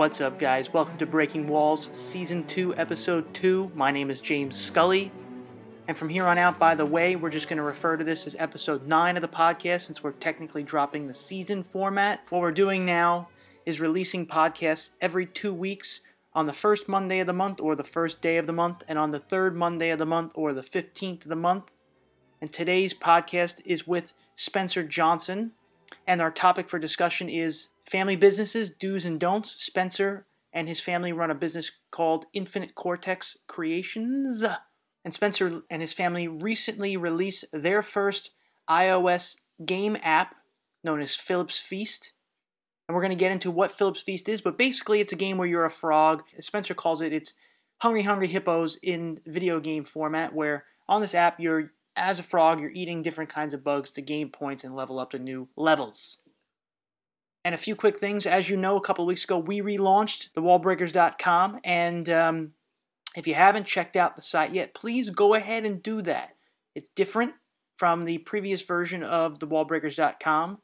What's up, guys? Welcome to Breaking Walls, Season 2, Episode 2. My name is James Scully. And from here on out, by the way, we're just going to refer to this as Episode 9 of the podcast since we're technically dropping the season format. What we're doing now is releasing podcasts every two weeks on the first Monday of the month or the first day of the month, and on the third Monday of the month or the 15th of the month. And today's podcast is with Spencer Johnson, and our topic for discussion is family businesses, do's and don'ts. Spencer and his family run a business called Infinite Cortex Creations. And Spencer and his family recently released their first iOS game app known as Fillip's Feast. And we're going to get into what Fillip's Feast is, but basically it's a game where you're a frog. As Spencer calls it it's Hungry Hungry Hippos in video game format where on this app you're as a frog, you're eating different kinds of bugs to gain points and level up to new levels. And a few quick things. As you know, a couple weeks ago, we relaunched thewallbreakers.com. And um, if you haven't checked out the site yet, please go ahead and do that. It's different from the previous version of thewallbreakers.com.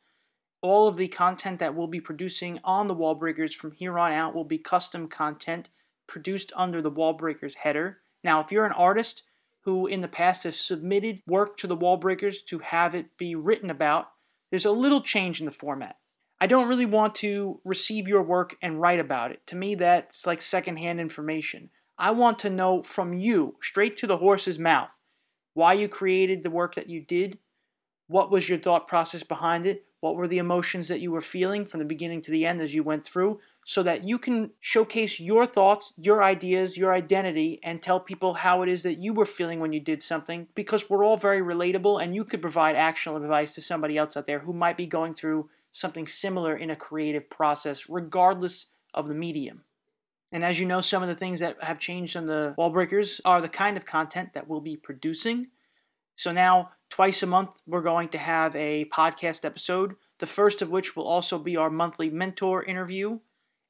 All of the content that we'll be producing on the Wallbreakers from here on out will be custom content produced under the Wallbreakers header. Now, if you're an artist who in the past has submitted work to the Wallbreakers to have it be written about, there's a little change in the format. I don't really want to receive your work and write about it. To me, that's like secondhand information. I want to know from you, straight to the horse's mouth, why you created the work that you did, what was your thought process behind it, what were the emotions that you were feeling from the beginning to the end as you went through, so that you can showcase your thoughts, your ideas, your identity, and tell people how it is that you were feeling when you did something. Because we're all very relatable, and you could provide actionable advice to somebody else out there who might be going through something similar in a creative process, regardless of the medium. And as you know, some of the things that have changed on the Wallbreakers are the kind of content that we'll be producing. So now, twice a month, we're going to have a podcast episode, the first of which will also be our monthly mentor interview.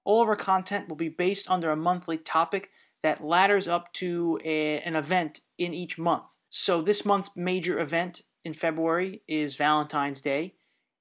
All of our content will be based under a monthly topic that ladders up to a, an event in each month. So, this month's major event in February is Valentine's Day.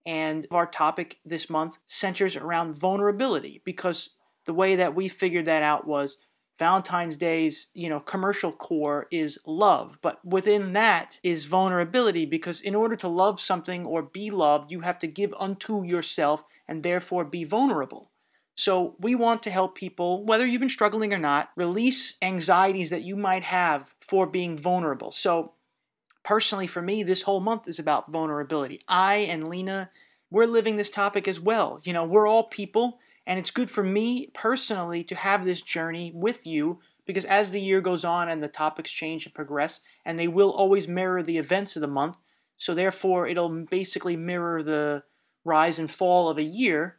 And our topic this month centers around vulnerability because the way that we figured that out was Valentine's Day's, you know, commercial core is love, but within that is vulnerability because in order to love something or be loved, you have to give unto yourself and therefore be vulnerable. So, we want to help people, whether you've been struggling or not, release anxieties that you might have for being vulnerable. So, personally, for me, this whole month is about vulnerability. I and Lena, we're living this topic as well. You know, we're all people and it's good for me personally to have this journey with you because as the year goes on and the topics change and progress, and they will always mirror the events of the month, so therefore it'll basically mirror the rise and fall of a year.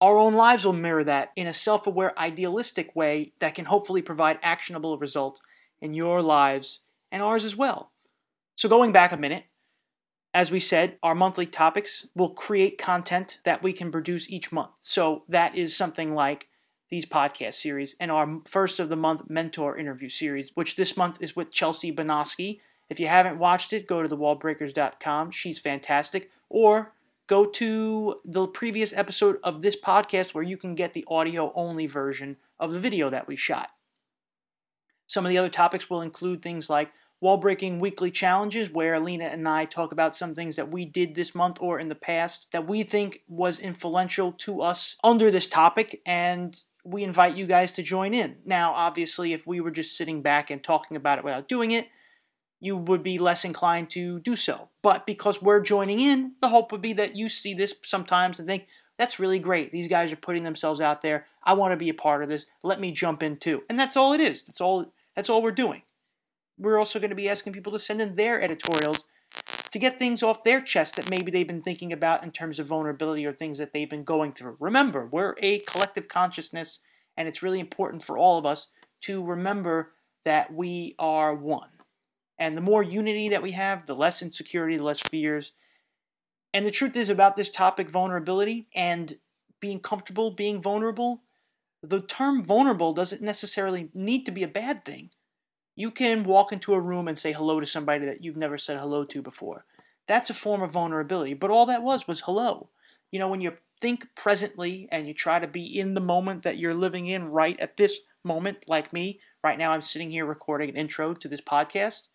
Our own lives will mirror that in a self aware, idealistic way that can hopefully provide actionable results in your lives and ours as well. So, going back a minute, as we said, our monthly topics will create content that we can produce each month. So that is something like these podcast series and our first of the month mentor interview series, which this month is with Chelsea Banoski. If you haven't watched it, go to thewallbreakers.com. She's fantastic. Or go to the previous episode of this podcast where you can get the audio only version of the video that we shot. Some of the other topics will include things like wall breaking weekly challenges where Alina and I talk about some things that we did this month or in the past that we think was influential to us under this topic and we invite you guys to join in. Now, obviously, if we were just sitting back and talking about it without doing it, you would be less inclined to do so. But because we're joining in, the hope would be that you see this sometimes and think, that's really great. These guys are putting themselves out there. I want to be a part of this. Let me jump in too. And that's all it is. That's all that's all we're doing we're also going to be asking people to send in their editorials to get things off their chest that maybe they've been thinking about in terms of vulnerability or things that they've been going through. Remember, we're a collective consciousness, and it's really important for all of us to remember that we are one. And the more unity that we have, the less insecurity, the less fears. And the truth is about this topic, vulnerability, and being comfortable being vulnerable, the term vulnerable doesn't necessarily need to be a bad thing. You can walk into a room and say hello to somebody that you've never said hello to before. That's a form of vulnerability, but all that was was hello. you know, when you think presently and you try to be in the moment that you're living in right at this moment, like me, right now I'm sitting here recording an intro to this podcast.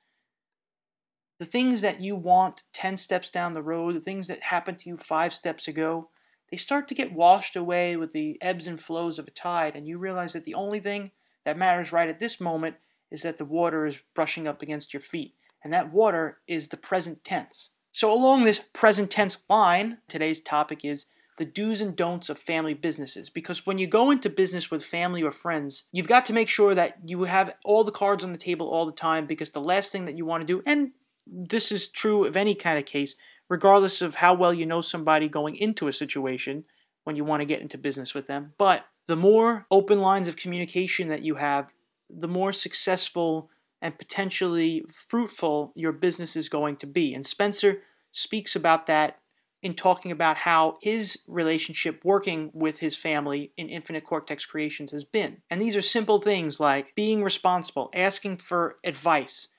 The things that you want 10 steps down the road, the things that happened to you five steps ago, they start to get washed away with the ebbs and flows of a tide, and you realize that the only thing that matters right at this moment is that the water is brushing up against your feet, and that water is the present tense. So, along this present tense line, today's topic is the do's and don'ts of family businesses. Because when you go into business with family or friends, you've got to make sure that you have all the cards on the table all the time because the last thing that you want to do, and this is true of any kind of case, regardless of how well you know somebody going into a situation when you want to get into business with them. But the more open lines of communication that you have, the more successful and potentially fruitful your business is going to be. And Spencer speaks about that in talking about how his relationship working with his family in Infinite Cortex Creations has been. And these are simple things like being responsible, asking for advice,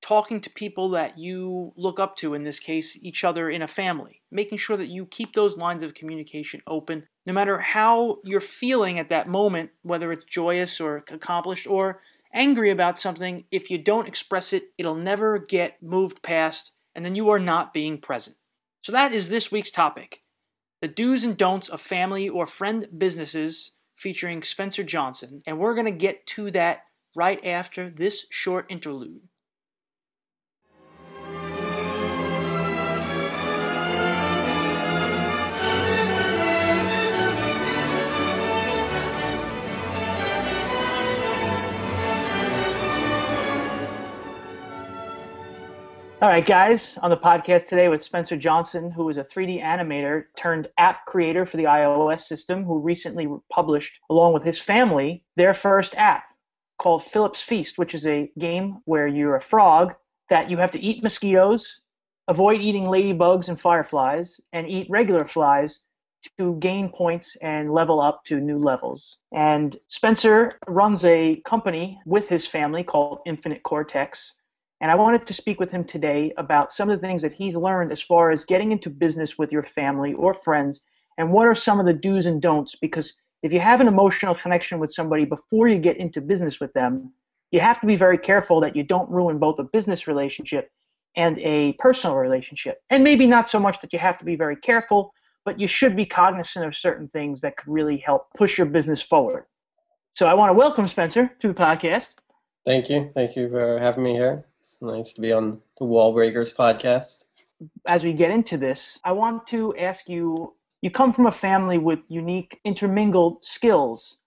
talking to people that you look up to, in this case, each other in a family, making sure that you keep those lines of communication open, no matter how you're feeling at that moment, whether it's joyous or accomplished or angry about something, if you don't express it, it'll never get moved past, and then you are not being present. So, that is this week's topic the do's and don'ts of family or friend businesses featuring Spencer Johnson, and we're going to get to that right after this short interlude. All right, guys, on the podcast today with Spencer Johnson, who is a 3D animator turned app creator for the iOS system, who recently published, along with his family, their first app called Fillip's Feast, which is a game where you're a frog that you have to eat mosquitoes, avoid eating ladybugs and fireflies, and eat regular flies to gain points and level up to new levels. And Spencer runs a company with his family called Infinite Cortex and I wanted to speak with him today about some of the things that he's learned as far as getting into business with your family or friends, and what are some of the do's and don'ts. Because if you have an emotional connection with somebody before you get into business with them, you have to be very careful that you don't ruin both a business relationship and a personal relationship. And maybe not so much that you have to be very careful, but you should be cognizant of certain things that could really help push your business forward. So I want to welcome Spencer to the podcast. Thank you. Thank you for having me here. It's nice to be on the Wall Breakers podcast. As we get into this, I want to ask you you come from a family with unique intermingled skills.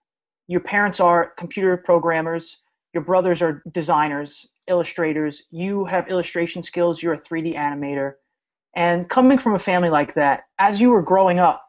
Your parents are computer programmers, your brothers are designers, illustrators, you have illustration skills, you're a 3D animator. And coming from a family like that, as you were growing up,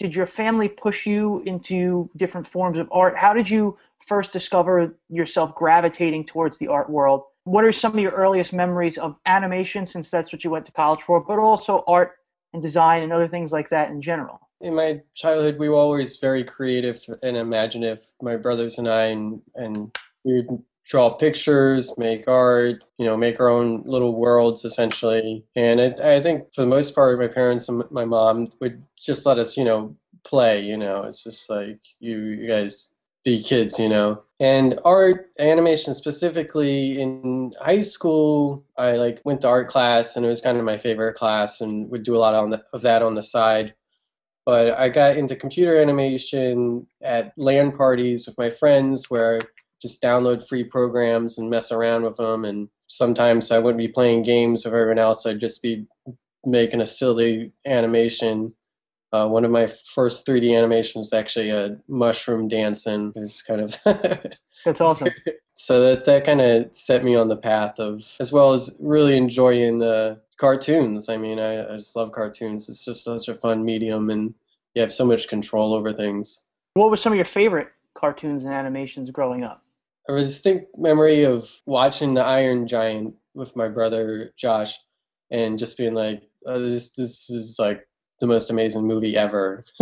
did your family push you into different forms of art? How did you first discover yourself gravitating towards the art world? what are some of your earliest memories of animation, since that's what you went to college for, but also art and design and other things like that in general? In my childhood, we were always very creative and imaginative, my brothers and I, and, and we would draw pictures, make art, you know, make our own little worlds essentially. And it, I think for the most part, my parents and my mom would just let us, you know, play. You know, it's just like you, you guys be kids, you know. And art, animation specifically in high school, I like went to art class and it was kind of my favorite class and would do a lot on the, of that on the side. But I got into computer animation at LAN parties with my friends where I just download free programs and mess around with them. And sometimes I wouldn't be playing games with everyone else. I'd just be making a silly animation uh, one of my first 3D animations was actually a mushroom dancing. It was kind of that's awesome. so that that kind of set me on the path of, as well as really enjoying the cartoons. I mean, I, I just love cartoons. It's just such a fun medium, and you have so much control over things. What were some of your favorite cartoons and animations growing up? I have a distinct memory of watching the Iron Giant with my brother Josh, and just being like, oh, "This this is like the most amazing movie ever.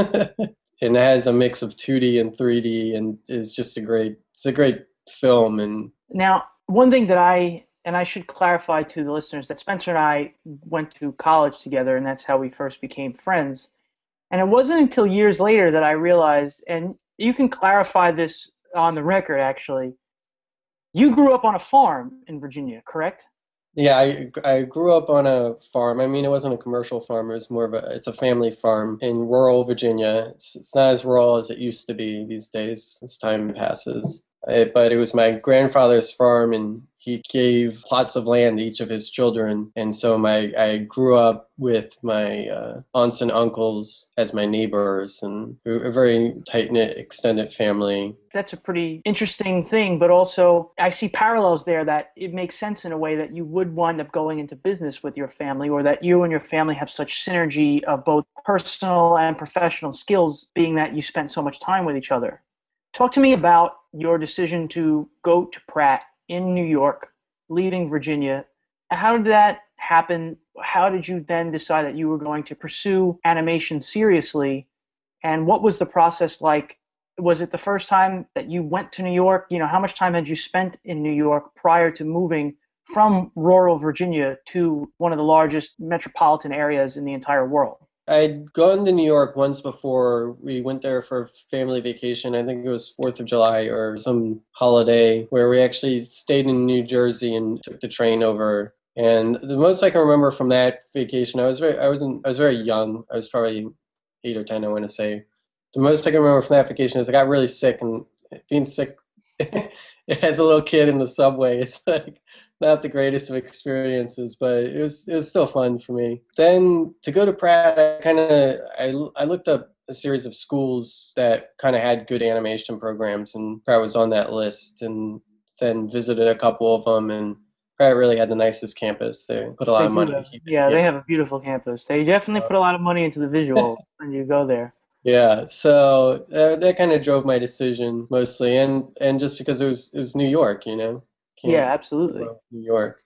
And it has a mix of 2D and 3D and is just a great it's a great film and now one thing that I and I should clarify to the listeners that Spencer and I went to college together and that's how we first became friends And it wasn't until years later that I realized, and you can clarify this on the record actually, you grew up on a farm in Virginia, correct? Yeah, I, I grew up on a farm. I mean, it wasn't a commercial farm. It was more of a, it's a family farm in rural Virginia. It's, it's not as rural as it used to be these days as time passes. But it was my grandfather's farm, and he gave plots of land to each of his children. And so my I grew up with my uh, aunts and uncles as my neighbors, and a very tight knit extended family. That's a pretty interesting thing, but also I see parallels there that it makes sense in a way that you would wind up going into business with your family, or that you and your family have such synergy of both personal and professional skills, being that you spent so much time with each other. Talk to me about your decision to go to Pratt in New York, leaving Virginia. How did that happen? How did you then decide that you were going to pursue animation seriously? And what was the process like? Was it the first time that you went to New York? You know, how much time had you spent in New York prior to moving from rural Virginia to one of the largest metropolitan areas in the entire world? I'd gone to New York once before. We went there for a family vacation. I think it was Fourth of July or some holiday where we actually stayed in New Jersey and took the train over. And the most I can remember from that vacation, I was very, I wasn't, I was very young. I was probably eight or ten, I want to say. The most I can remember from that vacation is I got really sick, and being sick as a little kid in the subway it's like not the greatest of experiences, but it was it was still fun for me. Then to go to Pratt, I kind of I, I looked up a series of schools that kind of had good animation programs, and Pratt was on that list. And then visited a couple of them, and Pratt really had the nicest campus. They put a lot They of money. have- yeah, they have a beautiful campus. They definitely uh, put a lot of money into the visual when you go there. Yeah, so uh, that kind of drove my decision mostly, and and just because it was it was New York, you know. Can't Yeah, absolutely. New York.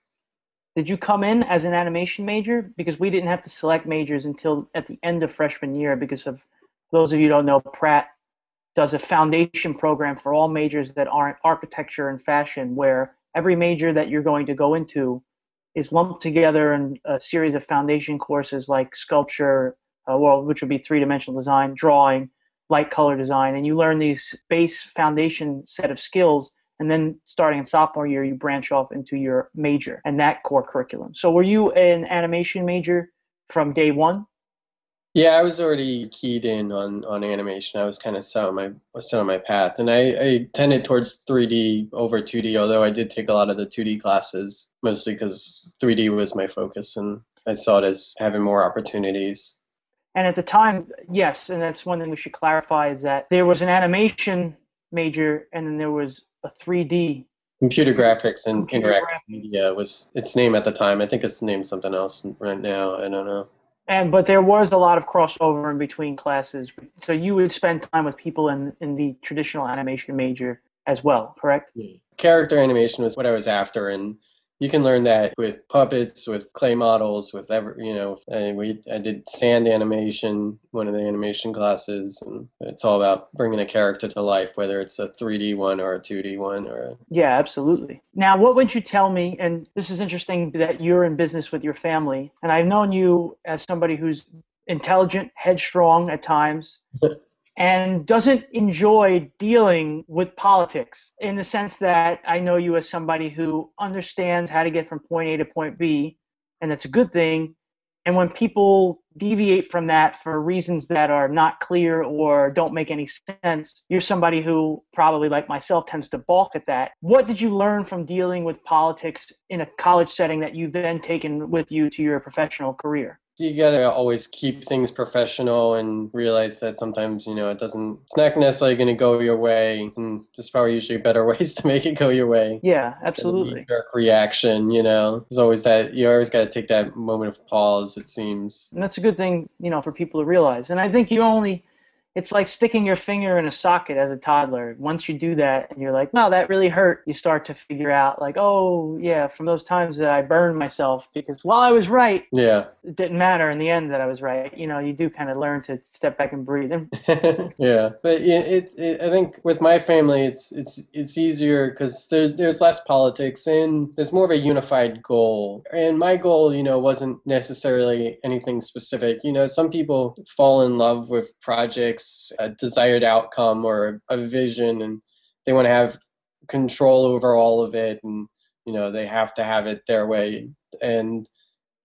Did you come in as an animation major? Because we didn't have to select majors until at the end of freshman year because of those of you who don't know, Pratt does a foundation program for all majors that aren't architecture and fashion where every major that you're going to go into is lumped together in a series of foundation courses like sculpture, uh, well, which would be three-dimensional design, drawing, light color design, and you learn these base foundation set of skills and then starting in sophomore year you branch off into your major and that core curriculum so were you an animation major from day one Yeah, I was already keyed in on on animation. I was kind of set on my set on my path, and I, I tended towards 3D over 2D. Although I did take a lot of the 2D classes, mostly because 3D was my focus, and I saw it as having more opportunities. And at the time yes and that's one thing we should clarify is that there was an animation major and then there was a 3d Computer graphics and Computer interactive graphics. media was its name at the time. I think it's named something else right now. I don't know. and but there was a lot of crossover in between classes so you would spend time with people in in the traditional animation major as well correct Character animation was what I was after, and you can learn that with puppets, with clay models, with ever you know. And we I did sand animation, one of the animation classes, and it's all about bringing a character to life, whether it's a 3D one or a 2D one or. A, Yeah, absolutely. Now, what would you tell me? And this is interesting that you're in business with your family, and I've known you as somebody who's intelligent, headstrong at times, and doesn't enjoy dealing with politics in the sense that I know you as somebody who understands how to get from point A to point B, and that's a good thing. And when people deviate from that for reasons that are not clear or don't make any sense, you're somebody who probably, like myself, tends to balk at that. What did you learn from dealing with politics in a college setting that you've then taken with you to your professional career? You gotta always keep things professional and realize that sometimes you know it doesn't. It's not necessarily going to go your way, and there's probably usually better ways to make it go your way. Yeah, absolutely. reaction, you know. There's always that you always got to take that moment of pause. It seems. And that's a good thing, you know, for people to realize. And I think you only, it's like sticking your finger in a socket as a toddler. Once you do that and you're like, wow, that really hurt, you start to figure out, like, oh, yeah, from those times that I burned myself because while I was right, Yeah, it didn't matter in the end that I was right. You know, you do kind of learn to step back and breathe. yeah, but it, it, I think with my family, it's it's it's easier because there's there's less politics and there's more of a unified goal. And my goal, you know, wasn't necessarily anything specific. You know, some people fall in love with projects, a desired outcome or a vision, and they want to have control over all of it, and you know, they have to have it their way. And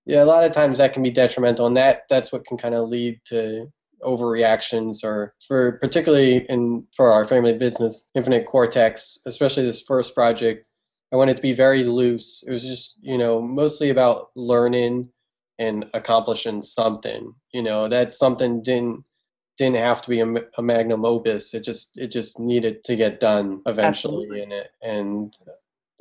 yeah, a lot of times that can be detrimental, and that that's what can kind of lead to overreactions or for particularly in for our family business infinite cortex especially this first project i wanted to be very loose it was just you know mostly about learning and accomplishing something you know that something didn't didn't have to be a, a magnum opus it just it just needed to get done eventually Absolutely. and it and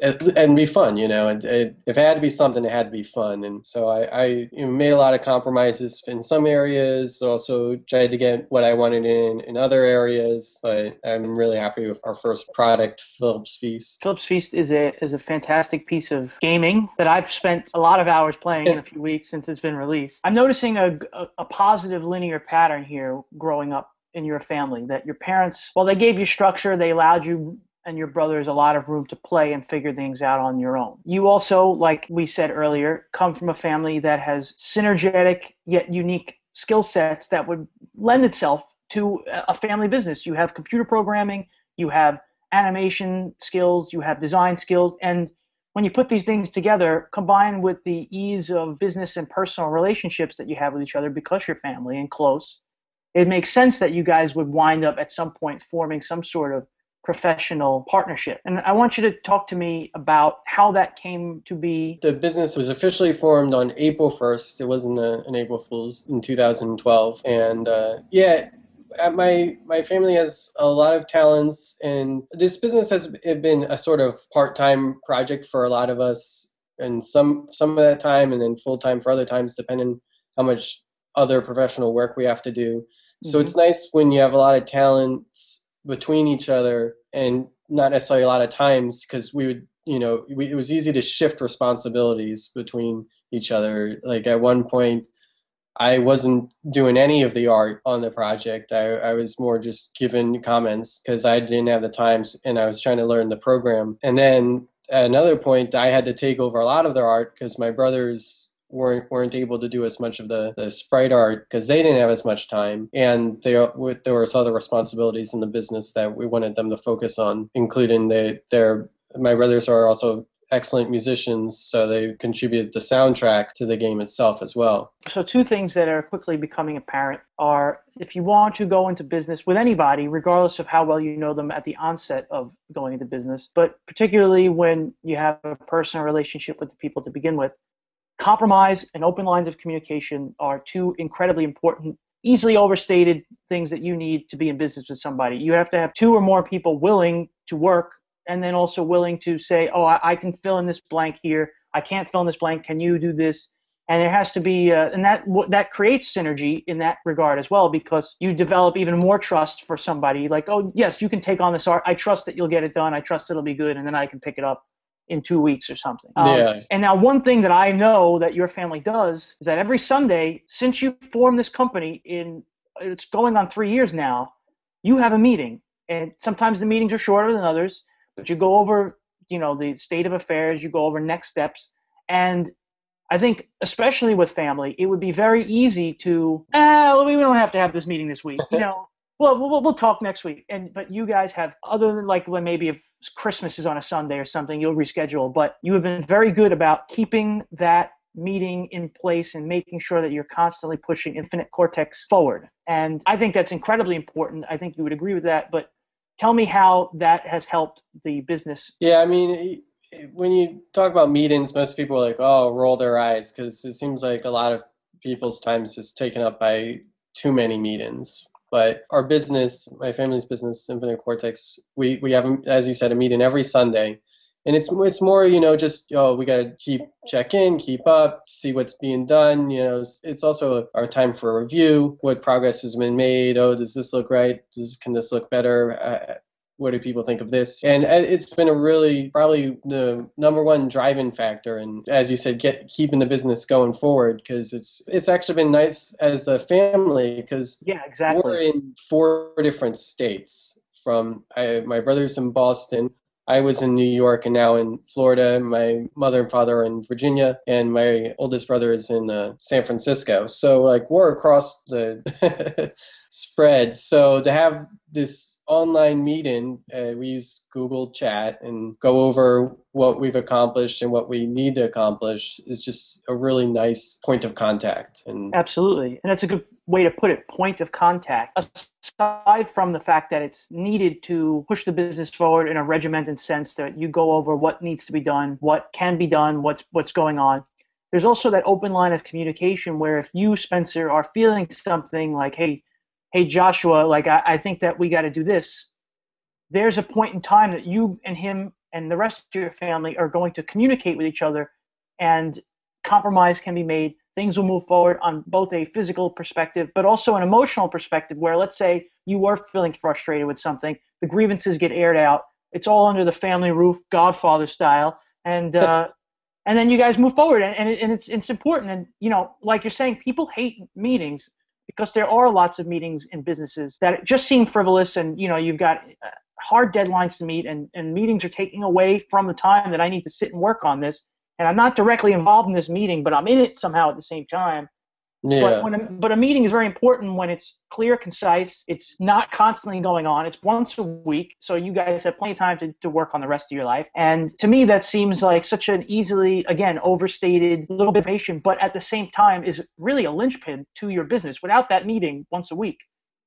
and be fun, you know. And it, if it had to be something, it had to be fun. And so I, I you know, made a lot of compromises in some areas. Also tried to get what I wanted in in other areas. But I'm really happy with our first product, Fillip's Feast. Fillip's Feast is a is a fantastic piece of gaming that I've spent a lot of hours playing in a few weeks since it's been released. I'm noticing a, a, a positive linear pattern here growing up in your family that your parents, well, they gave you structure, they allowed you and your brothers a lot of room to play and figure things out on your own. You also, like we said earlier, come from a family that has synergetic yet unique skill sets that would lend itself to a family business. You have computer programming, you have animation skills, you have design skills, and when you put these things together, combined with the ease of business and personal relationships that you have with each other because you're family and close, it makes sense that you guys would wind up at some point forming some sort of professional partnership. And I want you to talk to me about how that came to be. The business was officially formed on April 1st. It wasn't a, an April Fool's in 2012. And uh, yeah, my my family has a lot of talents, and this business has been a sort of part-time project for a lot of us, and some some of that time, and then full time for other times, depending how much other professional work we have to do. So mm-hmm. it's nice when you have a lot of talents between each other and not necessarily a lot of times because we would you know we, it was easy to shift responsibilities between each other. Like at one point i wasn't doing any of the art on the project. I, I was more just giving comments because i didn't have the times and i was trying to learn the program. And then at another point i had to take over a lot of their art because my brothers weren't weren't able to do as much of the, the sprite art because they didn't have as much time. And there there was other responsibilities in the business that we wanted them to focus on including the, their my brothers are also excellent musicians so they contributed the soundtrack to the game itself as well. So two things that are quickly becoming apparent are if you want to go into business with anybody regardless of how well you know them at the onset of going into business but particularly when you have a personal relationship with the people to begin with compromise and open lines of communication are two incredibly important easily overstated things that you need to be in business with somebody. You have to have two or more people willing to work and then also willing to say oh i, I can fill in this blank here. I can't fill in this blank. Can you do this? And there has to be uh, and that that creates synergy in that regard as well because you develop even more trust for somebody. Like oh yes you can take on this art. I trust that you'll get it done. I trust it'll be good and then i can pick it up in two weeks or something. Um, yeah. And now, one thing that I know that your family does is that every Sunday, since you formed this company, in it's going on three years now, you have a meeting, and sometimes the meetings are shorter than others, but you go over, you know, the state of affairs, you go over next steps, and I think, especially with family, it would be very easy to, ah, we don't have to have this meeting this week, you know. Well, we'll we'll talk next week. And but you guys have other than like when maybe if Christmas is on a Sunday or something, you'll reschedule. But you have been very good about keeping that meeting in place and making sure that you're constantly pushing Infinite Cortex forward. And I think that's incredibly important. I think you would agree with that. But tell me how that has helped the business. Yeah, I mean, when you talk about meetings, most people are like, oh, roll their eyes because it seems like a lot of people's time is just taken up by too many meetings but our business, my family's business, Infinite Cortex, we, we have, as you said, a meeting every Sunday. And it's it's more, you know, just oh, we got to keep check in, keep up, see what's being done. You know, it's, it's also our time for review, what progress has been made. Oh, does this look right? Does can this look better? Uh, what do people think of this? And uh, it's been a really probably the number one driving factor, and as you said, get keeping the business going forward because it's it's actually been nice as a family because yeah, exactly. We're in four different states. From I, my brother's in Boston, I was in New York and now in Florida. My mother and father are in Virginia, and my oldest brother is in uh, San Francisco. So, like, we're across the spread. So, to have this online meeting, uh, we use Google Chat and go over what we've accomplished and what we need to accomplish is just a really nice point of contact. And absolutely, and that's a good way to put it. Point of contact. Aside from the fact that it's needed to push the business forward in a regimented sense, that you go over what needs to be done, what can be done, what's what's going on. There's also that open line of communication where if you, Spencer, are feeling something like, hey, hey Joshua, like I, I think that we got to do this. There's a point in time that you and him and the rest of your family are going to communicate with each other, and compromise can be made. Things will move forward on both a physical perspective, but also an emotional perspective. Where let's say you were feeling frustrated with something, the grievances get aired out. It's all under the family roof, Godfather style, and uh, and then you guys move forward, and and, it, and it's it's important. And you know, like you're saying, people hate meetings because there are lots of meetings in businesses that just seem frivolous and you know you've got uh, hard deadlines to meet and, and meetings are taking away from the time that i need to sit and work on this. And i'm not directly involved in this meeting but i'm in it somehow at the same time yeah. But, when a, but a meeting is very important when it's clear, concise. It's not constantly going on. It's once a week, so you guys have plenty of time to, to work on the rest of your life. And to me, that seems like such an easily, again, overstated little bit but at the same time is really a linchpin to your business. Without that meeting once a week,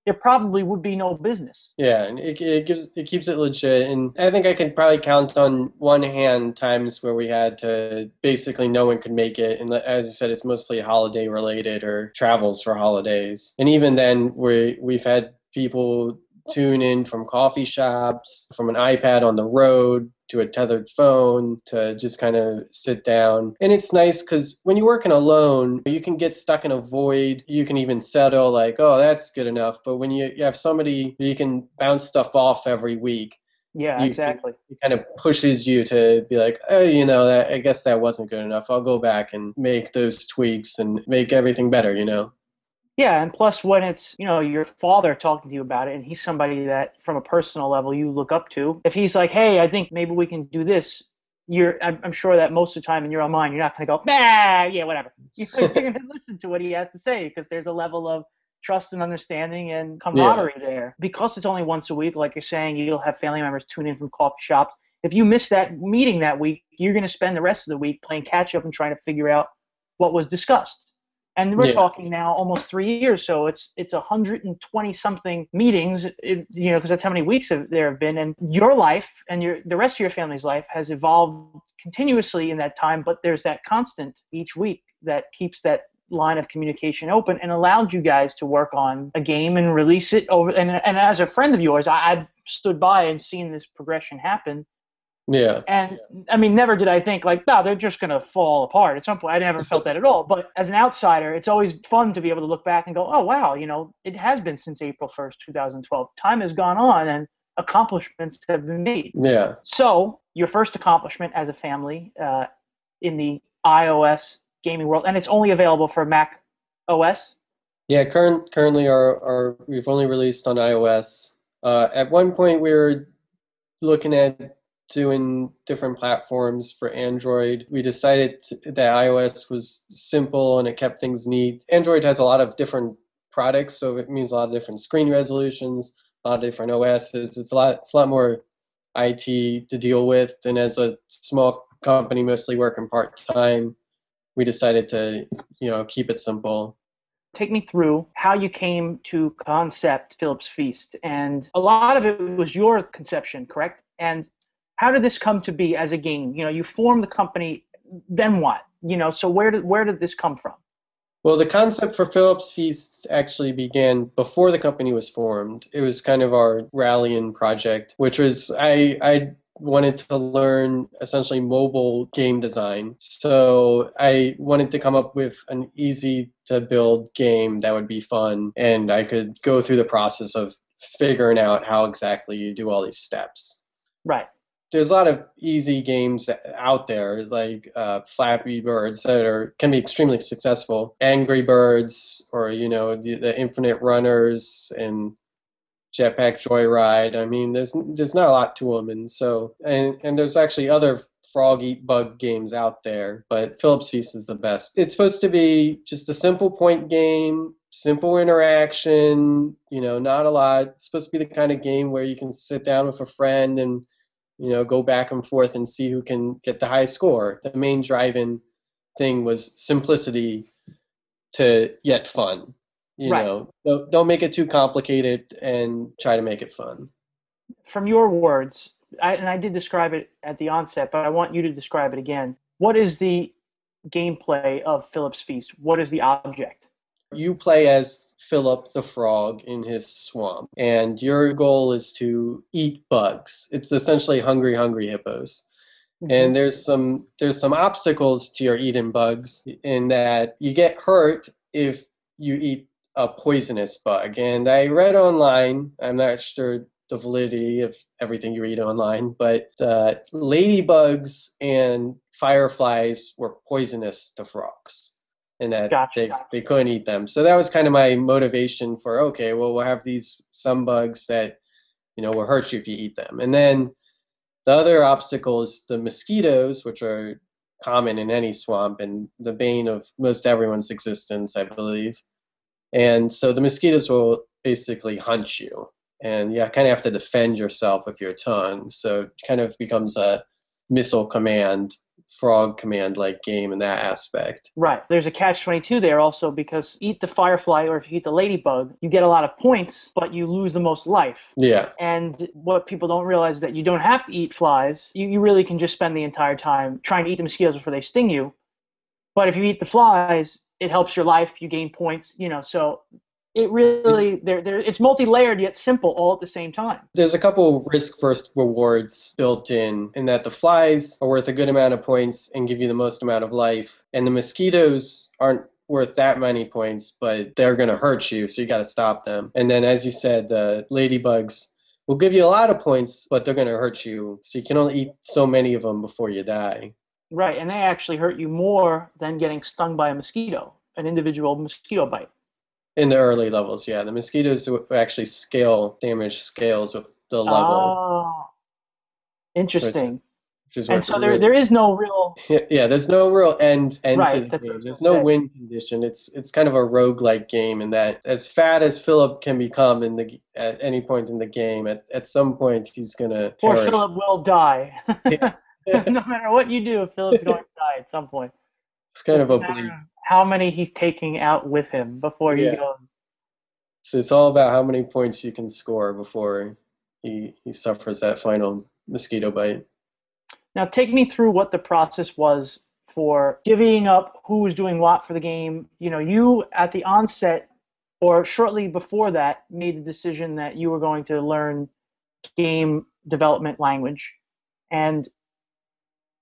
there probably would be no business. Yeah, and it, it gives it keeps it legit. And I think I can probably count on one hand times where we had to basically no one could make it. And as you said, it's mostly holiday related or travels for holidays. And even then, we we've had people tune in from coffee shops, from an iPad on the road, to a tethered phone to just kind of sit down. And it's nice because when you're working alone, you can get stuck in a void. You can even settle like, oh, that's good enough. But when you, you have somebody you can bounce stuff off every week, yeah, you, exactly. It kind of pushes you to be like, oh, you know, that I guess that wasn't good enough. I'll go back and make those tweaks and make everything better, you know. Yeah, and plus when it's, you know, your father talking to you about it and he's somebody that from a personal level you look up to, if he's like, "Hey, I think maybe we can do this." You're I'm, I'm sure that most of the time in your own mind you're not going to go, "Nah, yeah, whatever." You're, you're going to listen to what he has to say because there's a level of trust and understanding and camaraderie yeah. there. Because it's only once a week, like you're saying, you'll have family members tune in from coffee shops. If you miss that meeting that week, you're going to spend the rest of the week playing catch up and trying to figure out what was discussed and we're yeah. talking now almost three years so it's it's 120 something meetings you know because that's how many weeks there have been and your life and your the rest of your family's life has evolved continuously in that time but there's that constant each week that keeps that line of communication open and allowed you guys to work on a game and release it over and, and as a friend of yours I, i've stood by and seen this progression happen yeah. And I mean, never did I think like, no, they're just gonna fall apart at some point. I never felt that at all. But as an outsider, it's always fun to be able to look back and go, oh wow, you know, it has been since April first, two thousand twelve. Time has gone on and accomplishments have been made. Yeah. So your first accomplishment as a family uh, in the iOS gaming world, and it's only available for Mac OS. Yeah, current currently our, our we've only released on iOS. Uh, at one point, we were looking at doing different platforms for Android. We decided that iOS was simple and it kept things neat. Android has a lot of different products, so it means a lot of different screen resolutions, a lot of different OSs. It's a lot. It's a lot more IT to deal with. And as a small company, mostly working part time, we decided to you know keep it simple take me through how you came to concept Fillip's Feast. And a lot of it was your conception, correct? And how did this come to be as a game? You know, you formed the company, then what? You know, so where did where did this come from? Well, the concept for Fillips Feast actually began before the company was formed. It was kind of our rallying project, which was I I wanted to learn essentially mobile game design. So I wanted to come up with an easy to build game that would be fun and I could go through the process of figuring out how exactly you do all these steps. Right. There's a lot of easy games out there, like uh, Flappy Birds, that are can be extremely successful. Angry Birds, or you know, the, the Infinite Runners and Jetpack Joyride. I mean, there's there's not a lot to them, and so and and there's actually other frog eat bug games out there, but Fillip's Feast is the best. It's supposed to be just a simple point game, simple interaction, you know, not a lot. It's supposed to be the kind of game where you can sit down with a friend and, you know, go back and forth and see who can get the high score. The main driving thing was simplicity to yet fun. You Right. know, don't, don't make it too complicated and try to make it fun. From your words, I, and I did describe it at the onset, but I want you to describe it again. What is the gameplay of Fillip's Feast? What is the object? You play as Fillip the frog in his swamp, and your goal is to eat bugs. It's essentially hungry, hungry hippos. And there's some there's some obstacles to your eating bugs in that you get hurt if you eat a poisonous bug. And I read online, I'm not sure the validity of everything you read online, but uh, ladybugs and fireflies were poisonous to frogs. And that Gotcha. they, they couldn't eat them. So that was kind of my motivation for okay, well we'll have these some bugs that you know will hurt you if you eat them. And then the other obstacle is the mosquitoes, which are common in any swamp and the bane of most everyone's existence, I believe. And so the mosquitoes will basically hunt you, and you kind of have to defend yourself with your tongue. So it kind of becomes a missile command, frog command like game in that aspect. Right. There's a catch 22 there also because eat the firefly or if you eat the ladybug, you get a lot of points, but you lose the most life. Yeah, And what people don't realize is that you don't have to eat flies. You, you really can just spend the entire time trying to eat the mosquitoes before they sting you. But if you eat the flies, it helps your life. You gain points. You know, so it really there there it's multi-layered yet simple all at the same time. there's a couple risk first rewards built in, in that the flies are worth a good amount of points and give you the most amount of life, and the mosquitoes aren't worth that many points, but they're going to hurt you, so you got to stop them. And then, as you said, the ladybugs will give you a lot of points, but they're going to hurt you, so you can only eat so many of them before you die. Right, and they actually hurt you more than getting stung by a mosquito, an individual mosquito bite. In the early levels, yeah, the mosquitoes actually scale damage scales with the level, Oh, interesting. which is And so there, really- there is no real Yeah, yeah, there's no real end end Right, to the that's what I game. There's no win condition. It's it's kind of a roguelike game in that as fat as Fillip can become in the at any point in the game, at, at some point he's gonna poor perish. Fillip will die. Yeah. no matter what you do, Fillip's going to die at some point. It's kind of a bleak. How many he's taking out with him before he Yeah. goes. So it's all about how many points you can score before he he suffers that final mosquito bite. Now, take me through what the process was for divvying up who was doing what for the game. You know, you at the onset or shortly before that made the decision that you were going to learn game development language, and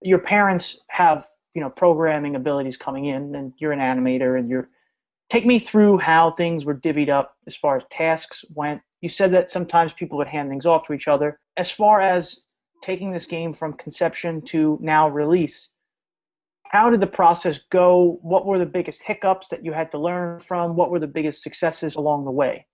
your parents have you know programming abilities coming in, and you're an animator, and you're. Take me through how things were divvied up as far as tasks went. You said that sometimes people would hand things off to each other. As far as taking this game from conception to now release, how did the process go? What were the biggest hiccups that you had to learn from? What were the biggest successes along the way?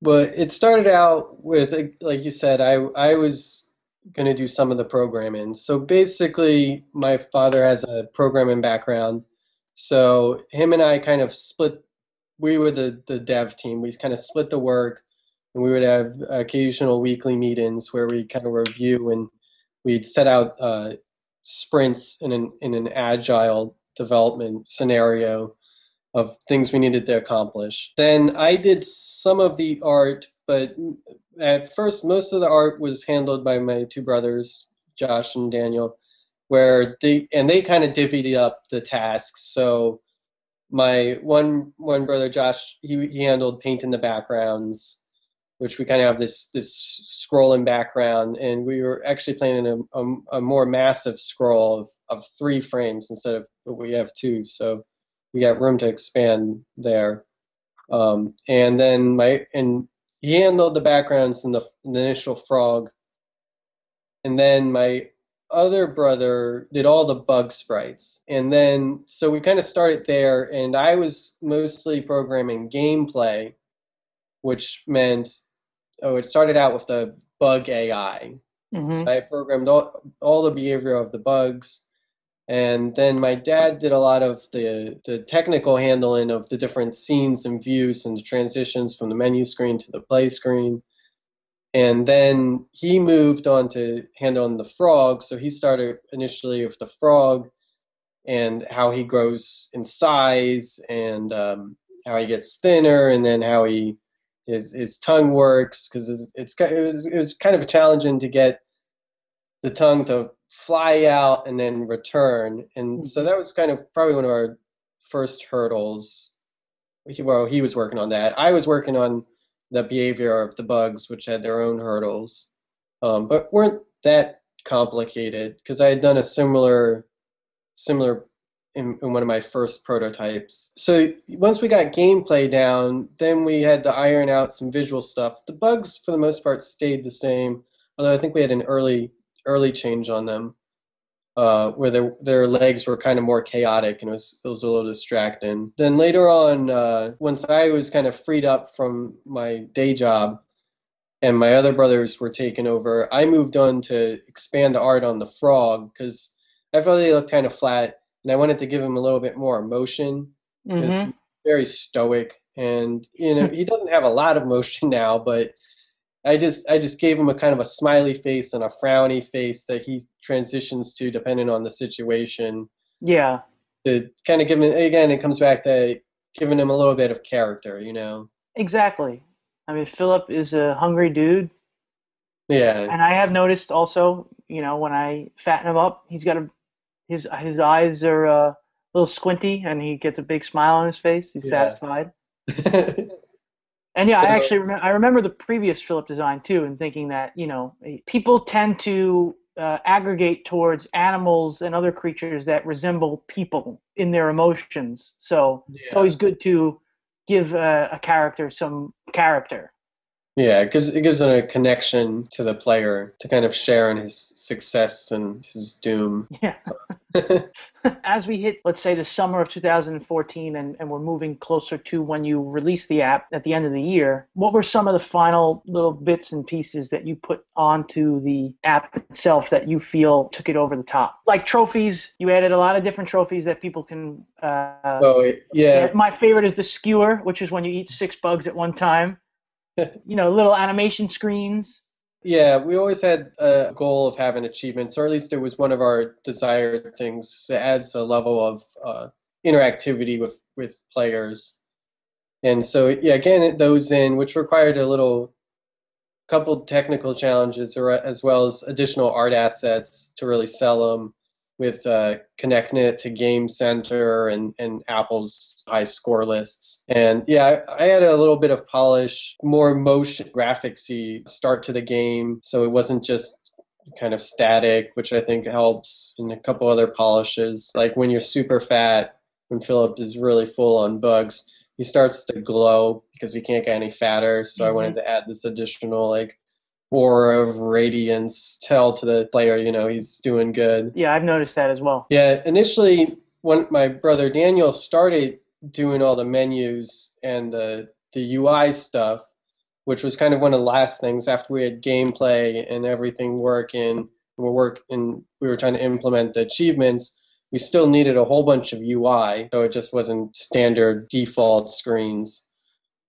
But it started out with, like you said, I I was going to do some of the programming. So basically, my father has a programming background, so him and I kind of split. We were the the dev team. We kind of split the work, and we would have occasional weekly meetings where we kind of review and we'd set out uh, sprints in an in an agile development scenario of things we needed to accomplish. Then I did some of the art, but at first, most of the art was handled by my two brothers, Josh and Daniel, where they and they kind of divvied up the tasks. So my one one brother, Josh, he he handled painting the backgrounds, which we kind of have this this scrolling background, and we were actually planning a, a, a more massive scroll of, of three frames instead of we have two. So we got room to expand there. Um, and then my and he handled the backgrounds and the, the initial frog. And then my other brother did all the bug sprites. And then, so we kind of started there, and I was mostly programming gameplay, which meant, oh, it started out with the bug AI. Mhm. So I programmed all, all the behavior of the bugs. And then my dad did a lot of the, the technical handling of the different scenes and views and the transitions from the menu screen to the play screen. And then he moved on to handling the frog. So he started initially with the frog and how he grows in size and um, how he gets thinner and then how he his his tongue works because it's, it's it was, it was kind of challenging to get the tongue to fly out and then return and so that was kind of probably one of our first hurdles well he was working on that i was working on the behavior of the bugs which had their own hurdles um, but weren't that complicated because i had done a similar similar in, in one of my first prototypes. So once we got gameplay down, then we had to iron out some visual stuff. The bugs, for the most part, stayed the same, although I think we had an early early change on them, uh, where their their legs were kind of more chaotic and it was it was a little distracting. Then later on, uh, once I was kind of freed up from my day job, and my other brothers were taken over, I moved on to expand the art on the frog because I felt they looked kind of flat and I wanted to give him a little bit more emotion Mhm. he's very stoic, and you know he doesn't have a lot of motion now, but I just I just gave him a kind of a smiley face and a frowny face that he transitions to depending on the situation Yeah. to kind of give him again it comes back to giving him a little bit of character, you know. Exactly. I mean, Fillip is a hungry dude, Yeah, and I have noticed also, you know, when I fatten him up, he's got a his his eyes are uh, a little squinty, and he gets a big smile on his face. He's Yeah. satisfied. And yeah, I actually remember, I remember the previous Fillip design too, and thinking that you know people tend to uh, aggregate towards animals and other creatures that resemble people in their emotions. So it's always good to give a, a character some character. Yeah, it gives it gives a connection to the player to kind of share in his success and his doom. Yeah. As we hit, let's say, the summer of 2014, and, and we're moving closer to when you release the app at the end of the year, what were some of the final little bits and pieces that you put onto the app itself that you feel took it over the top? Like trophies, you added a lot of different trophies that people can. Uh, oh yeah, My favorite is the skewer, which is when you eat six bugs at one time. You know, little animation screens. yeah. We always had a goal of having achievements, or at least it was one of our desired things. It adds a level of uh, interactivity with with players, and so yeah, again, those in which required a little couple technical challenges, or as well as additional art assets to really sell them. With uh, connecting it to Game Center and, and Apple's high score lists. And yeah, I, I had a little bit of polish, more motion graphicsy start to the game. So it wasn't just kind of static, which I think helps, and a couple other polishes. Like when you're super fat, when Fillip is really full on bugs, he starts to glow because he can't get any fatter. So I Mhm. wanted to add this additional like aura of radiance, tell to the player, you know, he's doing good. Yeah, I've noticed that as well. Yeah, initially when my brother Daniel started doing all the menus and the the UI stuff, which was kind of one of the last things after we had gameplay and everything working, we work and we were trying to implement the achievements. We still needed a whole bunch of UI, so it just wasn't standard default screens.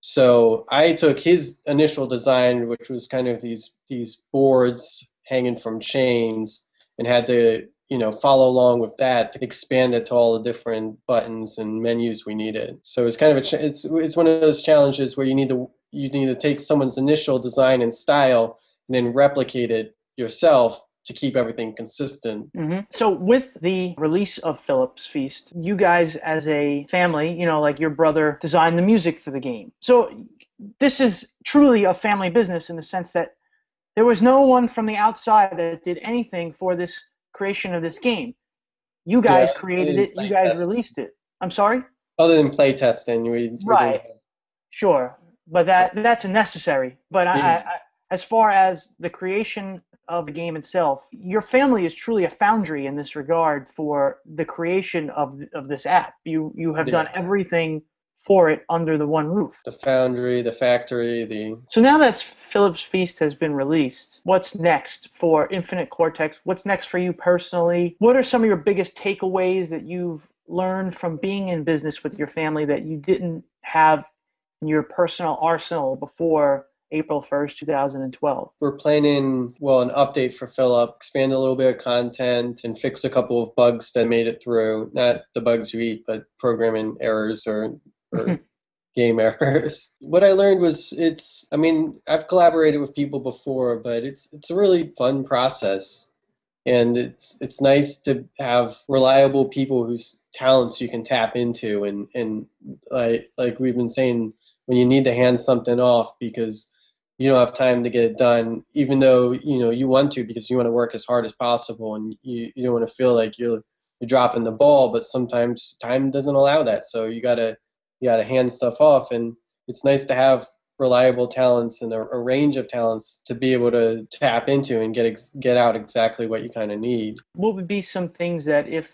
So I took his initial design, which was kind of these these boards hanging from chains, and had to you know follow along with that to expand it to all the different buttons and menus we needed. So it's kind of a ch- it's it's one of those challenges where you need to you need to take someone's initial design and style and then replicate it yourself to keep everything consistent. hmm So, with the release of Fillips Feast, you guys, as a family, you know, like your brother designed the music for the game. So, this is truly a family business in the sense that there was no one from the outside that did anything for this creation of this game. You guys Yeah, created it, you guys test. released it. I'm sorry? Other than play testing, we, Right. Sure, but that that's necessary. But I, I, I, as far as the creation of the game itself, your family is truly a foundry in this regard for the creation of of this app. You you have yeah. done everything for it under the one roof. The foundry, the factory, the. So now that Fillip's Feast has been released, what's next for Infinite Cortex? What's next for you personally? What are some of your biggest takeaways that you've learned from being in business with your family that you didn't have in your personal arsenal before April 1st, 2012. We're planning, well, an update for Fillip, expand a little bit of content, and fix a couple of bugs that made it through. Not the bugs you eat, but programming errors or or game errors. What I learned was it's I mean, I've collaborated with people before, but it's it's a really fun process. And it's it's nice to have reliable people whose talents you can tap into and and like like we've been saying when you need to hand something off because you don't have time to get it done even though you know you want to because you want to work as hard as possible and you, you don't want to feel like you're you're dropping the ball but sometimes time doesn't allow that so you got to you got to hand stuff off and it's nice to have reliable talents and a, a, range of talents to be able to tap into and get ex- get out exactly what you kind of need. What would be some things that if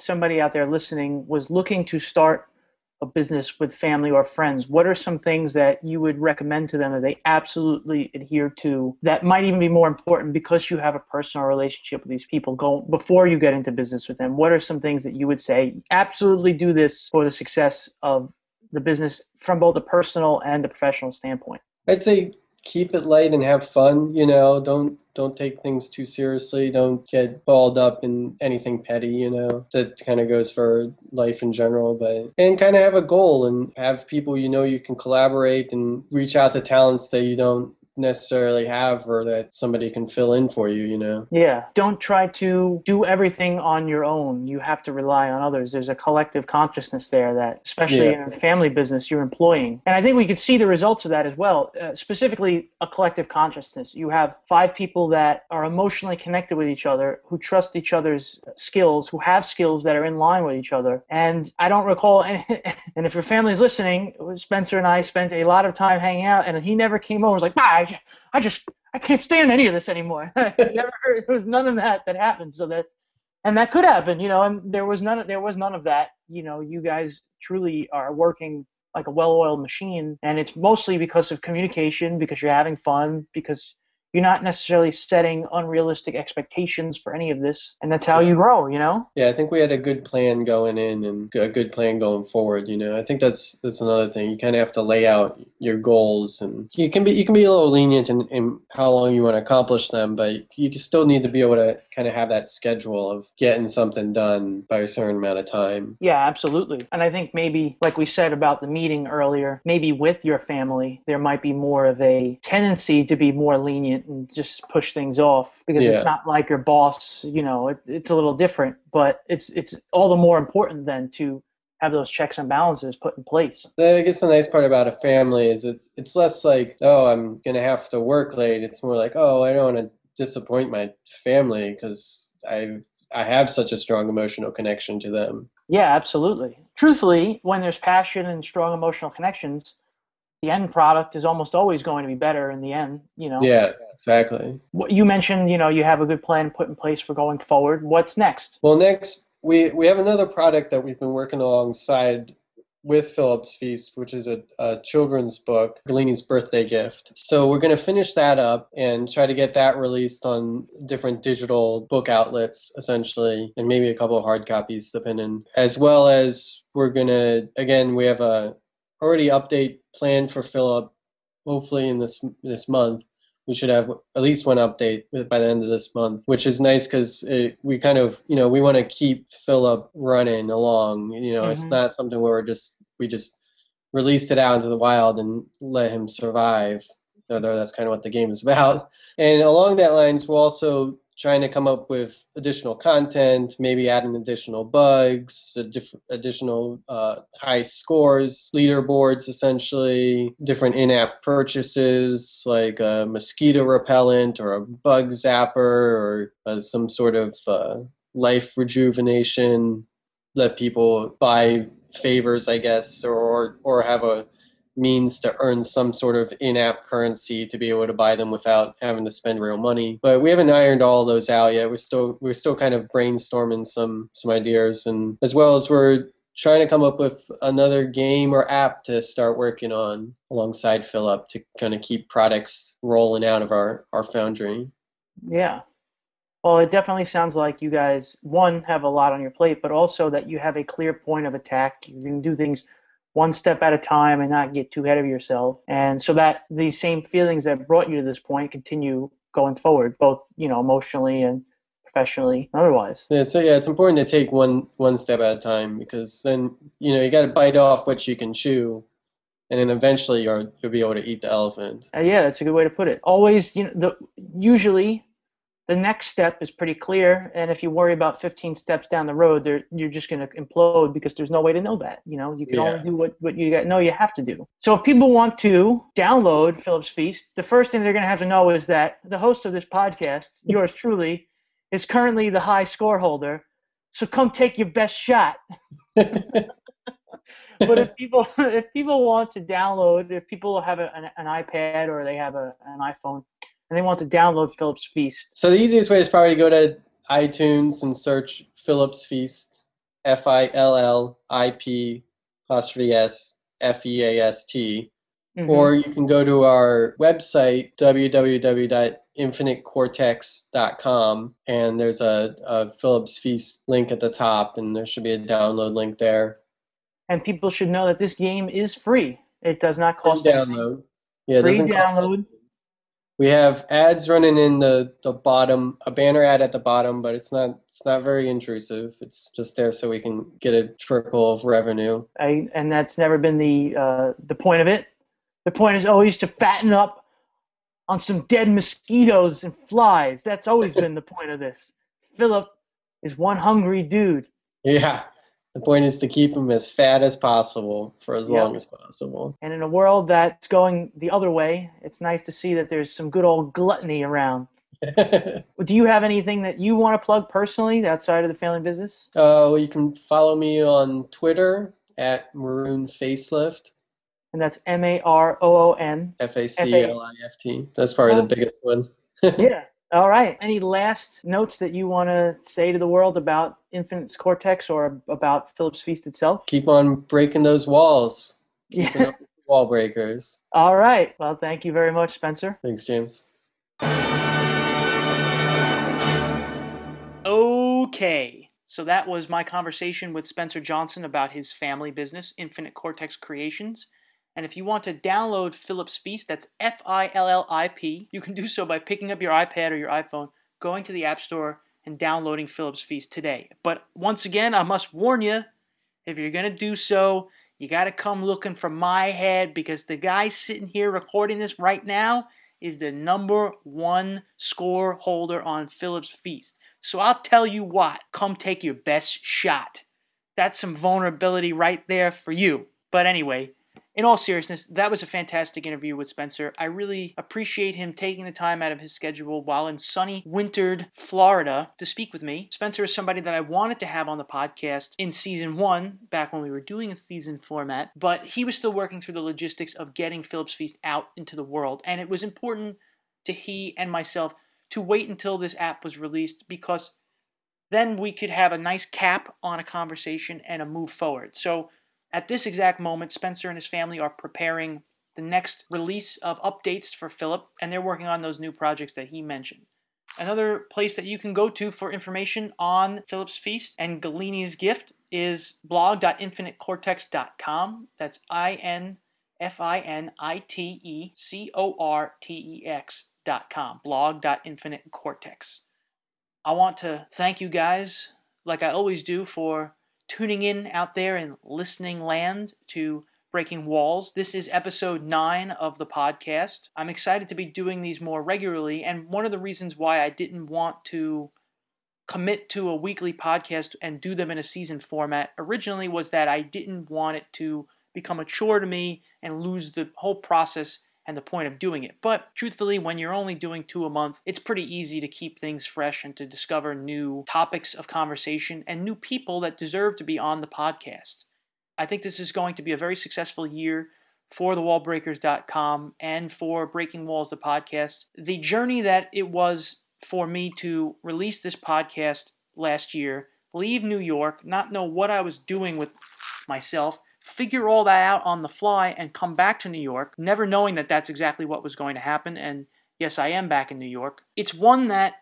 somebody out there listening was looking to start a business with family or friends, what are some things that you would recommend to them that they absolutely adhere to that might even be more important because you have a personal relationship with these people go before you get into business with them? What are some things that you would say absolutely do this for the success of the business from both a personal and a professional standpoint? I'd say keep it light and have fun. You know, don't don't take things too seriously. Don't get balled up in anything petty. You know, that kind of goes for life in general. But and kind of have a goal and have people you know you can collaborate and reach out to talents that you don't necessarily have or that somebody can fill in for you, you know? Yeah. Don't try to do everything on your own. You have to rely on others. There's a collective consciousness there that, especially yeah. in a family business, you're employing. And I think we could see the results of that as well, uh, specifically a collective consciousness. You have five people that are emotionally connected with each other, who trust each other's skills, who have skills that are in line with each other. And I don't recall, any, and if your family's listening, Spencer and I spent a lot of time hanging out, and he never came over and was like, bye I, just I can't stand any of this anymore. I never heard there was none of that that happened. So that and that could happen, you know, and there was none of there was none of that. You know, you guys truly are working like a well-oiled machine and it's mostly because of communication because you're having fun because you're not necessarily setting unrealistic expectations for any of this and that's how you grow you know? Yeah i think we had a good plan going in and a good plan going forward you know? I think that's that's another thing. You kind of have to lay out your goals and you can be you can be a little lenient in, in how long you want to accomplish them but you still need to be able to kind of have that schedule of getting something done by a certain amount of time. Yeah absolutely. And i think maybe like we said about the meeting earlier maybe with your family there might be more of a tendency to be more lenient and just push things off because yeah. it's not like your boss you know it, it's a little different but it's it's all the more important then to have those checks and balances put in place. I guess the nice part about a family is it's it's less like oh I'm gonna have to work late. It's more like oh I don't want to disappoint my family because I I have such a strong emotional connection to them. Yeah, absolutely. Truthfully, when there's passion and strong emotional connections, the end product is almost always going to be better in the end you know yeah exactly you mentioned you know you have a good plan put in place for going forward what's next well next we we have another product that we've been working alongside with Fillip's Feast, which is a, a children's book, Galini's birthday gift. So we're going to finish that up and try to get that released on different digital book outlets, essentially, and maybe a couple of hard copies, depending. As well as we're going to, again, we have a already update planned for Fillip. Hopefully in this this month, we should have at least one update by the end of this month, which is nice because we kind of you know we want to keep Fillip running along. You know, mm-hmm. it's not something where we're just we just released it out into the wild and let him survive. Although that's kind of what the game is about. And along that lines, we'll also trying to come up with additional content, maybe adding additional bugs, diff- additional uh, high scores, leaderboards, essentially, different in app purchases like a mosquito repellent or a bug zapper or uh, some sort of uh, life rejuvenation. Let people buy favors, I guess, or, or have a means to earn some sort of in-app currency to be able to buy them without having to spend real money. But we haven't ironed all those out yet. We're still we're still kind of brainstorming some some ideas, and as well as we're trying to come up with another game or app to start working on alongside Fillip to kind of keep products rolling out of our our foundry. Yeah. Well, it definitely sounds like you guys, one, have a lot on your plate, but also that you have a clear point of attack. You can do things one step at a time and not get too ahead of yourself. And so that these same feelings that brought you to this point continue going forward, both, you know, emotionally and professionally and otherwise. Yeah, so yeah, it's important to take one one step at a time because then, you know, you got to bite off what you can chew and then eventually you'll you'll be able to eat the elephant. Uh, yeah, that's a good way to put it. Always, you know, the usually the next step is pretty clear, and if you worry about 15 steps down the road, there you're just going to implode because there's no way to know that. You know, you can Yeah. only do what what you got, know you have to do. So if people want to download Fillips Feast, the first thing they're going to have to know is that the host of this podcast, yours truly, is currently the high score holder. So come take your best shot. but if people if people want to download, if people have a, an, an iPad or they have a, an iPhone and they want to download Fillips Feast, So the easiest way is probably to go to iTunes and search Fillips Feast, F I L L I P apostrophe S F E A S T, Mhm. or you can go to our website www.infinitecortex.com and there's a, a Fillips Feast link at the top and there should be a download link there. and people should know that this game is free. It does not Free cost anything. download. Yeah, it Free download. We have ads running in the, the bottom, a banner ad at the bottom, but it's not it's not very intrusive. It's just there so we can get a trickle of revenue. I, and that's never been the uh, the point of it. The point is always to fatten up on some dead mosquitoes and flies. That's always been the point of this. Fillip is one hungry dude. Yeah. The point is to keep them as fat as possible for as long as possible. And in a world that's going the other way, it's nice to see that there's some good old gluttony around. uh, Do you have anything that you want to plug personally outside of the family business? well, you can follow me on Twitter at Maroon Facelift, And that's M A R O O N. F A C L I F T. That's probably the biggest one. Yeah. All right. Any last notes that you want to say to the world about Infinite Cortex or about Fillips Feast itself? Keep on breaking those walls. Keeping Yeah. up with the wall breakers. All right. Well, thank you very much, Spencer. Thanks, James. Okay. So that was my conversation with Spencer Johnson about his family business, Infinite Cortex Creations. And if you want to download Fillips Feast, that's F I L L I P, you can do so by picking up your iPad or your iPhone, going to the App Store, and downloading Fillips Feast today. But once again, I must warn you if you're going to do so, you got to come looking for my head because the guy sitting here recording this right now is the number one score holder on Fillips Feast. So I'll tell you what, come take your best shot. That's some vulnerability right there for you. But anyway, in all seriousness, that was a fantastic interview with Spencer. I really appreciate him taking the time out of his schedule while in sunny, wintered Florida to speak with me. Spencer is somebody that I wanted to have on the podcast in season one, back when we were doing a season format, but he was still working through the logistics of getting Fillips Feast out into the world. And it was important to he and myself to wait until this app was released because then we could have a nice cap on a conversation and a move forward. So at this exact moment, Spencer and his family are preparing the next release of updates for Fillip, and they're working on those new projects that he mentioned. Another place that you can go to for information on Fillip's Feast and Galini's gift is blog.infinitecortex.com. That's I N F I N I T E C O R T E X.com. Blog.infinitecortex. I want to thank you guys, like I always do, for tuning in out there in listening land to Breaking Walls. This is episode 9 of the podcast. I'm excited to be doing these more regularly, and one of the reasons why I didn't want to commit to a weekly podcast and do them in a season format originally was that I didn't want it to become a chore to me and lose the whole process and the point of doing it. But truthfully, when you're only doing two a month, it's pretty easy to keep things fresh and to discover new topics of conversation and new people that deserve to be on the podcast. I think this is going to be a very successful year for thewallbreakers.com and for Breaking Walls, the podcast. The journey that it was for me to release this podcast last year, leave New York, not know what I was doing with myself, figure all that out on the fly, and come back to New York, never knowing that that's exactly what was going to happen. And yes, I am back in New York. It's one that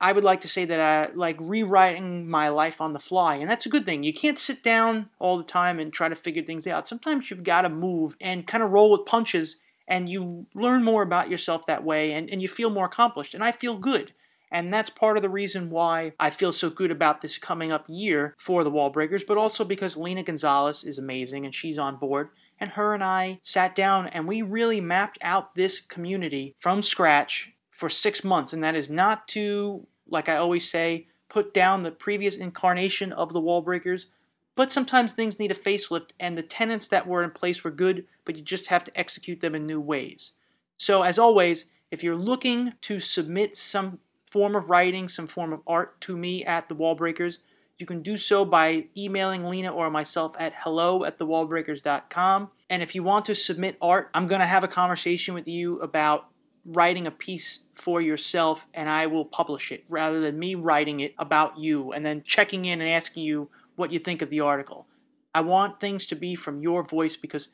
I would like to say that I like rewriting my life on the fly, and that's a good thing. You can't sit down all the time and try to figure things out. Sometimes you've got to move and kind of roll with punches, and you learn more about yourself that way, and, and you feel more accomplished. And I feel good. And that's part of the reason why I feel so good about this coming up year for the Wall Breakers, but also because Lena Gonzalez is amazing and she's on board. And her and I sat down and we really mapped out this community from scratch for six months. And that is not to, like I always say, put down the previous incarnation of the Wall Breakers, but sometimes things need a facelift, and the tenants that were in place were good, but you just have to execute them in new ways. So, as always, if you're looking to submit some form of writing, some form of art to me at the Wallbreakers, you can do so by emailing Lena or myself at hello at thewallbreakers.com. And if you want to submit art, I'm going to have a conversation with you about writing a piece for yourself and I will publish it rather than me writing it about you and then checking in and asking you what you think of the article. I want things to be from your voice because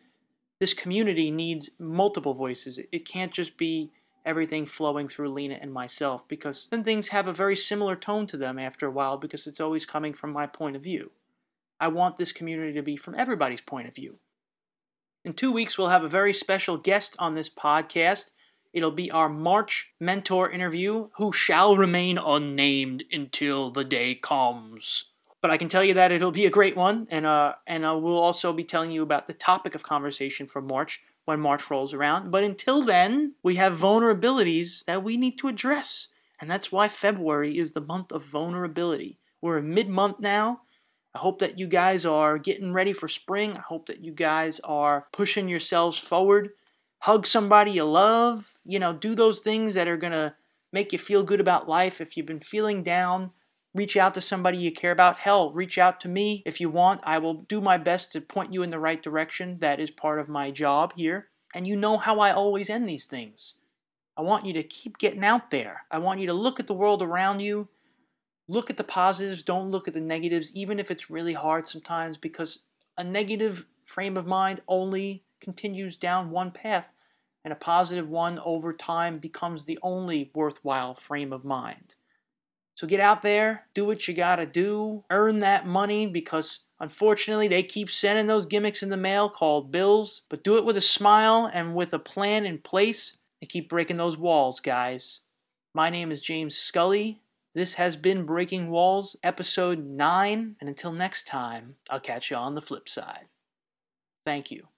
this community needs multiple voices. It can't just be everything flowing through Lena and myself because then things have a very similar tone to them after a while because it's always coming from my point of view. I want this community to be from everybody's point of view. In two weeks, we'll have a very special guest on this podcast. It'll be our March mentor interview, who shall remain unnamed until the day comes. But I can tell you that it'll be a great one, and uh, and uh, we'll also be telling you about the topic of conversation for March, when March rolls around. But until then, we have vulnerabilities that we need to address. And that's why February is the month of vulnerability. We're in mid month now. I hope that you guys are getting ready for spring. I hope that you guys are pushing yourselves forward. Hug somebody you love. You know, do those things that are going to make you feel good about life. If you've been feeling down, reach out to somebody you care about. Hell, reach out to me if you want. I will do my best to point you in the right direction. That is part of my job here. And you know how I always end these things. I want you to keep getting out there. I want you to look at the world around you. Look at the positives, don't look at the negatives, even if it's really hard sometimes, because a negative frame of mind only continues down one path, and a positive one over time becomes the only worthwhile frame of mind. So get out there, do what you gotta do, earn that money because unfortunately they keep sending those gimmicks in the mail called bills, but do it with a smile and with a plan in place and keep breaking those walls, guys. My name is James Scully. This has been Breaking Walls, episode 9, and until next time, I'll catch you on the flip side. Thank you.